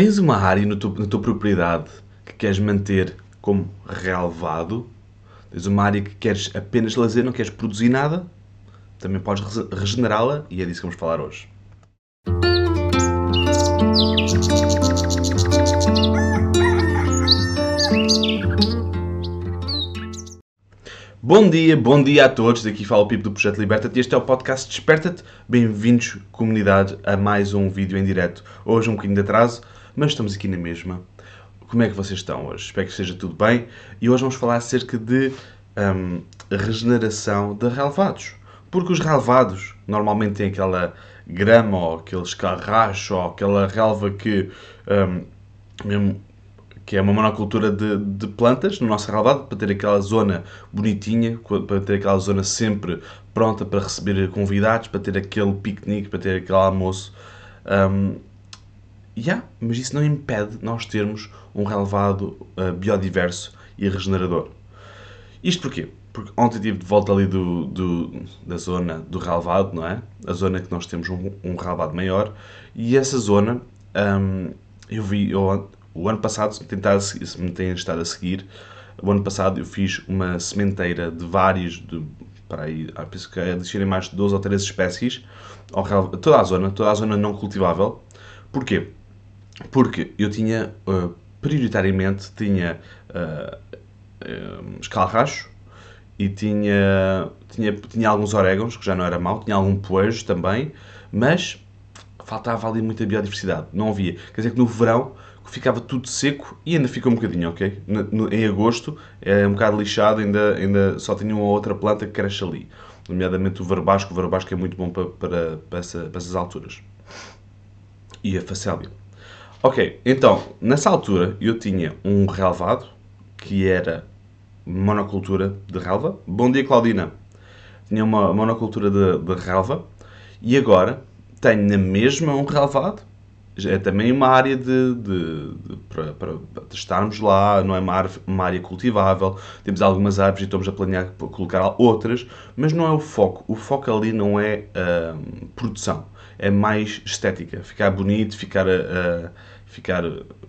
Tens uma área no teu- na tua propriedade que queres manter como relevado? Tens uma área que queres apenas lazer, não queres produzir nada? Também podes regenerá-la e é disso que vamos falar hoje. Bom dia, bom dia a todos. Daqui fala o Pipo do Projeto Liberta-te. Este é o podcast Desperta-te. Bem-vindos, comunidade, a mais um vídeo em direto. Hoje um bocadinho de atraso, mas estamos aqui na mesma. Como é que vocês estão hoje? Espero que esteja tudo bem. E hoje vamos falar acerca de hum, regeneração de relevados. Porque os relevados normalmente têm aquela grama ou aquele escarracho ou aquela relva que hum, mesmo que é uma monocultura de, de plantas no nosso relvado, para ter aquela zona bonitinha, para ter aquela zona sempre pronta para receber convidados, para ter aquele piquenique, para ter aquele almoço. Um, yeah, mas isso não impede nós termos um relevado uh, biodiverso e regenerador. Isto porquê? Porque ontem estive de volta ali do, do- da zona do relevado, não é? A zona que nós temos um, um maior. E essa zona, hum, eu vi, eu, o ano passado, se me, se me têm estado a seguir, o ano passado eu fiz uma sementeira de vários, de, para aí, penso que adicionei mais de 12 ou 13 espécies, ao toda a zona, toda a zona não cultivável. Porquê? Porque eu tinha, uh, prioritariamente, tinha uh, um, escalracho e tinha, tinha, tinha alguns orégãos, que já não era mau, tinha algum poejo também, mas faltava ali muita biodiversidade, não havia. Quer dizer que no verão ficava tudo seco e ainda fica um bocadinho, ok? Em agosto é um bocado lixado, ainda, ainda só tinha uma outra planta que cresce ali, nomeadamente o verbasco, o verbasco é muito bom para, para, para, essa- para essas alturas. E a facélia. Ok, então, nessa altura eu tinha um relevado que era monocultura de relva. Bom dia, Claudina. Tinha uma monocultura de, de relva e agora tenho na mesma um relevado. É também uma área de, de- de- para, para, testarmos lá, não é uma, árvore- uma área cultivável. Temos algumas árvores e estamos a planear colocar outras, mas não é o foco. O foco ali não é hum, produção, é mais estética. Ficar bonito, ficar, a- ficar.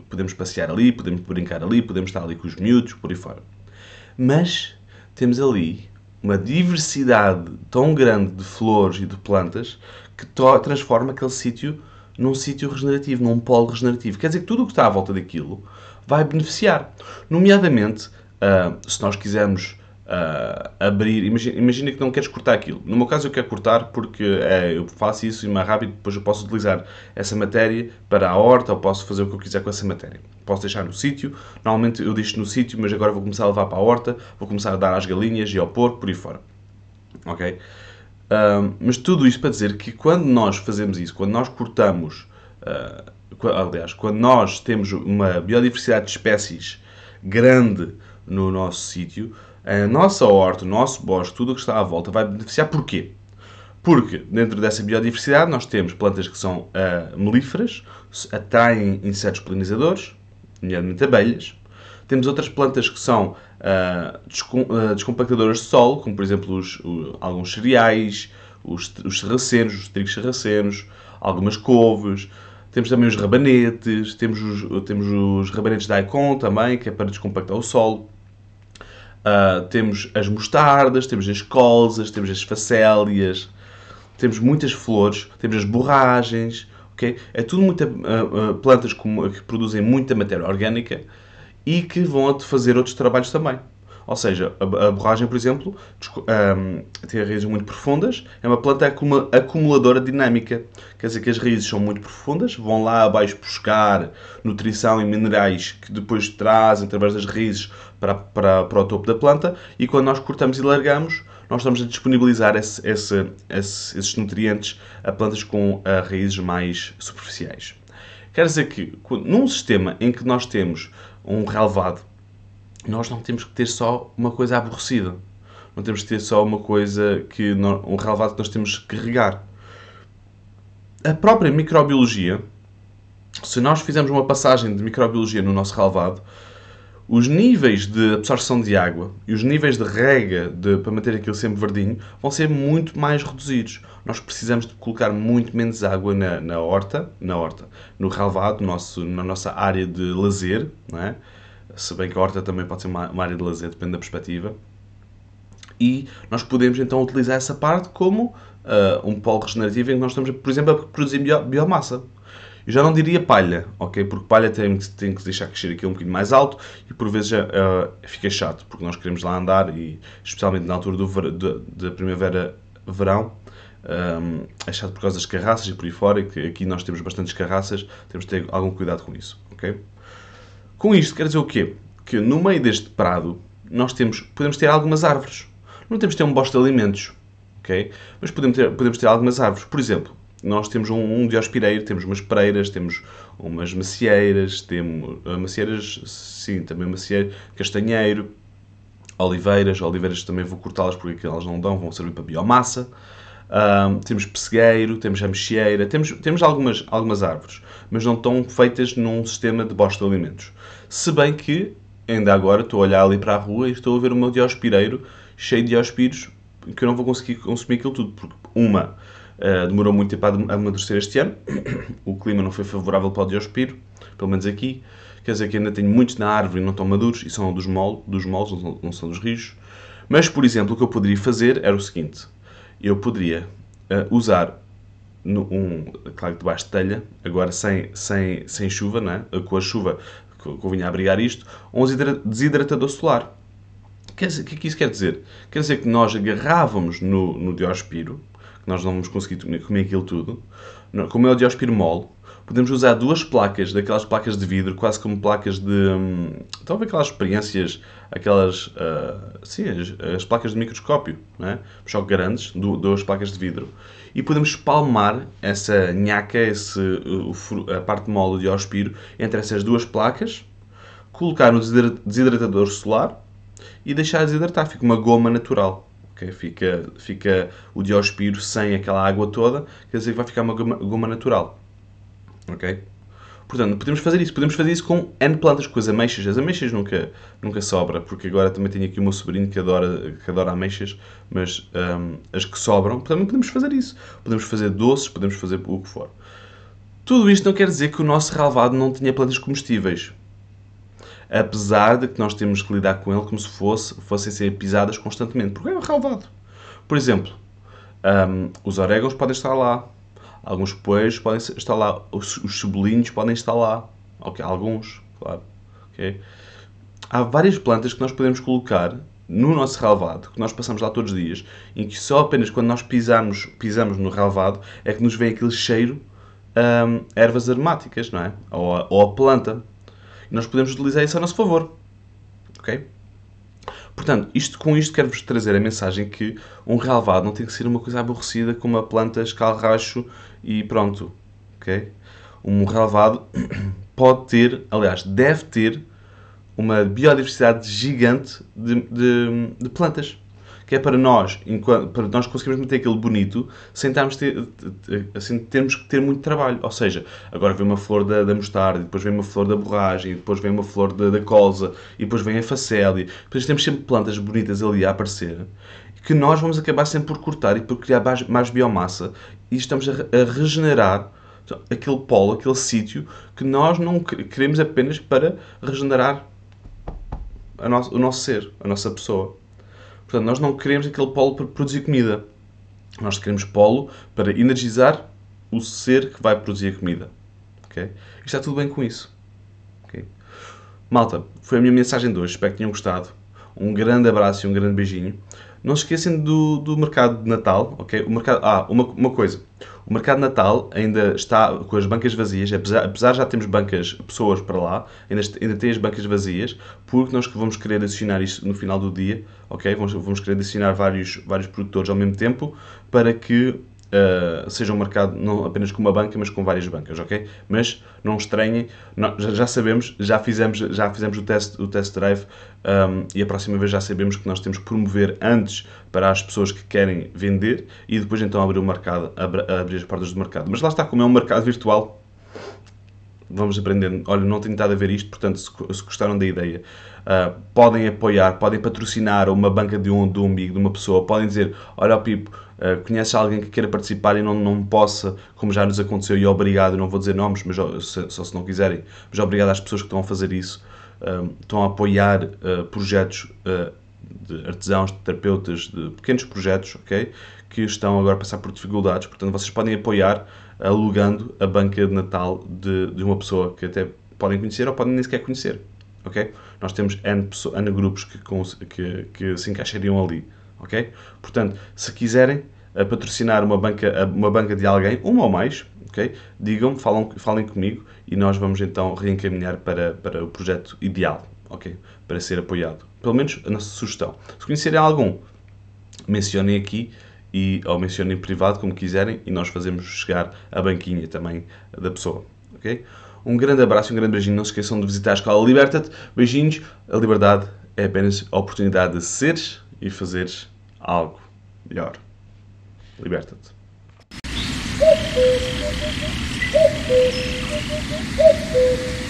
Podemos passear ali, podemos brincar ali, podemos estar ali com os miúdos, por aí fora. Mas temos ali uma diversidade tão grande de flores e de plantas que transforma aquele sítio num sítio regenerativo, num polo regenerativo. Quer dizer que tudo o que está à volta daquilo vai beneficiar. Nomeadamente, ah, se nós quisermos ah, abrir. Imagina, imagina que não queres cortar aquilo. No meu caso, eu quero cortar porque é, eu faço isso e mais rápido, depois eu posso utilizar essa matéria para a horta ou posso fazer o que eu quiser com essa matéria. Posso deixar no sítio. Normalmente eu deixo no sítio, mas agora vou começar a levar para a horta, vou começar a dar às galinhas e ao porco, por aí fora. Ok? Mas tudo isto para dizer que quando nós fazemos isso, quando nós cortamos, qua- aliás, quando nós temos uma biodiversidade de espécies grande no nosso sítio, a nossa horta, o nosso bosque, tudo o que está à volta vai beneficiar. Porquê? Porque dentro dessa biodiversidade nós temos plantas que são ah, melíferas, atraem insetos polinizadores, nomeadamente abelhas. Temos outras plantas que são ah, descom- ah, descompactadoras de solo, como por exemplo os- alguns cereais, os, os serracenos, os trigos serracenos, algumas couves. Temos também os rabanetes, temos os, temos os rabanetes de daikon também, que é para descompactar o solo. Ah, temos as mostardas, temos as colzas, temos as facélias, temos muitas flores, temos as borragens, ok? É tudo muita, ah, plantas com- que produzem muita matéria orgânica e que vão a fazer outros trabalhos também. Ou seja, a, a borragem, por exemplo, tem raízes muito profundas, é uma planta acumuladora dinâmica. Quer dizer que as raízes são muito profundas, vão lá abaixo buscar nutrição e minerais que depois trazem através das raízes para, para, para o topo da planta e quando nós cortamos e largamos, nós estamos a disponibilizar esse- esse- esse- esses nutrientes a plantas com ah, raízes mais superficiais. Quer dizer que qu- num sistema em que nós temos um relevado, nós não temos que ter só uma coisa aborrecida. Não temos que ter só uma coisa que nó- um relevado que nós temos que regar. A própria microbiologia, se nós fizermos uma passagem de microbiologia no nosso relevado, os níveis de absorção de água e os níveis de rega de, para manter aquilo sempre verdinho vão ser muito mais reduzidos. Nós precisamos de colocar muito menos água na, na horta, na horta, no relvado, nosso, na nossa área de lazer, não é? se bem que a horta também pode ser uma, uma área de lazer, depende da perspectiva. E nós podemos então utilizar essa parte como uh, um polo regenerativo em que nós estamos, por exemplo, a produzir bio, biomassa. Eu já não diria palha, ok? Porque palha tem, tem que deixar crescer aquilo um bocadinho mais alto e por vezes uh, fica chato, porque nós queremos lá andar e especialmente na altura do, da primavera-verão um, é chato por causa das carraças e por aí fora, que aqui nós temos bastantes carraças, temos de ter algum cuidado com isso, ok? Com isto quer dizer o quê? Que no meio deste prado nós temos, podemos ter algumas árvores. Não temos de ter um bosque de alimentos, ok? Mas podemos ter, podemos ter algumas árvores. Por exemplo, nós temos um, um diospireiro, temos umas pereiras, temos umas macieiras, temos uh, macieiras, sim, também macieiro, castanheiro, oliveiras, oliveiras também vou cortá-las porque elas não dão, vão servir para biomassa. Um, temos pessegueiro, temos ameixeira, temos, temos algumas, algumas árvores, mas não estão feitas num sistema de bosta de alimentos. Se bem que, ainda agora, estou a olhar ali para a rua e estou a ver o meu diospireiro cheio de diospiros que eu não vou conseguir consumir aquilo tudo, porque uma, Uh, demorou muito tempo a amadurecer este ano. o clima não foi favorável para o diospiro, pelo menos aqui. Quer dizer que ainda tenho muitos na árvore e não estão maduros, e são dos, mol, dos não são dos rios. Mas, por exemplo, o que eu poderia fazer era o seguinte. Eu poderia uh, usar no, um, claro debaixo de telha, agora sem, sem, sem chuva, não é? com a chuva convinha abrigar isto, um desidratador solar. O que, é, que, isso quer dizer? Quer dizer que nós agarrávamos no, no diospiro, que nós não vamos conseguir comer aquilo tudo. Como é o diospiro mole, podemos usar duas placas, daquelas placas de vidro, quase como placas de. Hum, estão aquelas experiências, aquelas. Uh, sim, as, as, placas de microscópio, não é? só grandes, duas placas de vidro. E podemos espalmar essa nhaca, esse, o, a parte mole do diospiro, entre essas duas placas, colocar no desidratador solar e deixar desidratar. Fica uma goma natural. Okay? Fica, fica o diospiro sem aquela água toda, quer dizer que vai ficar uma goma, goma natural. Ok? Portanto, podemos fazer isso. Podemos fazer isso com N plantas, com as ameixas. As ameixas nunca, nunca sobra, porque agora também tenho aqui o meu sobrinho que adora, que adora ameixas, mas um, as que sobram, também podemos fazer isso. Podemos fazer doces, podemos fazer o que for. Tudo isto não quer dizer que o nosso relvado não tenha plantas comestíveis apesar de que nós temos que lidar com ele como se fosse, fossem ser pisadas constantemente, porque é relvado. Por exemplo, um, os orégãos podem estar lá, alguns coelhos podem estar lá, os, os cebolinhos podem estar lá, ok, alguns, claro. Há várias plantas que nós podemos colocar no nosso relvado, que nós passamos lá todos os dias, em que só apenas quando nós pisamos, pisamos no relvado é que nos vem aquele cheiro um, ervas aromáticas, não é? Ou a, ou a planta. Nós podemos utilizar isso a nosso favor. Ok? Portanto, isto, com isto quero-vos trazer a mensagem que um relvado não tem que ser uma coisa aborrecida como uma planta escalracho e pronto. Ok? Um relvado pode ter, aliás, deve ter uma biodiversidade gigante de, de, de plantas que é para nós, para nós conseguirmos manter aquilo bonito, sem ter, assim, termos que ter muito trabalho. Ou seja, agora vem uma flor da, da mostarda, depois vem uma flor da borragem, depois vem uma flor da, da colza, e depois vem a facélia. Depois temos sempre plantas bonitas ali a aparecer, que nós vamos acabar sempre por cortar e por criar mais, mais biomassa, e estamos a, a regenerar aquele polo, aquele sítio que nós não queremos apenas para regenerar nosso, o nosso ser, a nossa pessoa. Portanto, nós não queremos aquele polo para produzir comida. Nós queremos polo para energizar o ser que vai produzir a comida. Okay? E está tudo bem com isso. Okay? Malta, foi a minha mensagem de hoje. Espero que tenham gostado. Um grande abraço e um grande beijinho. Não se esqueçam do, do mercado de Natal, ok? O mercado, ah, uma, uma coisa. O mercado de Natal ainda está com as bancas vazias, apesar, apesar já termos bancas, pessoas para lá, ainda, ainda tem as bancas vazias, porque nós vamos querer adicionar isso no final do dia, ok? Vamos, vamos querer adicionar vários, vários produtores ao mesmo tempo para que uh, seja um mercado não apenas com uma banca, mas com várias bancas, ok? Mas não estranhem, não, já, já, sabemos, já fizemos, já fizemos o test, o test drive um, e a próxima vez já sabemos que nós temos que promover antes para as pessoas que querem vender e depois então abrir o mercado, abrir as portas do mercado. Mas lá está, como é um mercado virtual, vamos aprender. Olha, não tenho estado a ver isto, portanto, se, se gostaram da ideia, uh, podem apoiar, podem patrocinar uma banca de um, de um amigo, de uma pessoa, podem dizer: Olha, Pipo, uh, conhece alguém que queira participar e não, não possa, como já nos aconteceu, e obrigado, não vou dizer nomes, mas só, só se não quiserem, mas obrigado às pessoas que estão a fazer isso, uh, estão a apoiar projetos de artesãos, de terapeutas, de pequenos projetos, ok? Que estão agora a passar por dificuldades. Portanto, vocês podem apoiar alugando a banca de Natal de, de uma pessoa que até podem conhecer ou podem nem sequer conhecer, ok? Nós temos N, N grupos que, que, que se encaixariam ali, ok? Portanto, se quiserem uh, patrocinar uma banca, uma banca de alguém, uma ou mais, ok? Digam-me, falem comigo e nós vamos então reencaminhar para, para o projeto ideal, ok? Para ser apoiado. Pelo menos a nossa sugestão. Se conhecerem algum, mencionem aqui e, ou mencionem em privado, como quiserem, e nós fazemos chegar a banquinha também da pessoa. ok? Um grande abraço e um grande beijinho. Não se esqueçam de visitar a Escola Liberta-te. Beijinhos. A liberdade é apenas a oportunidade de seres e fazeres algo melhor. Liberta-te.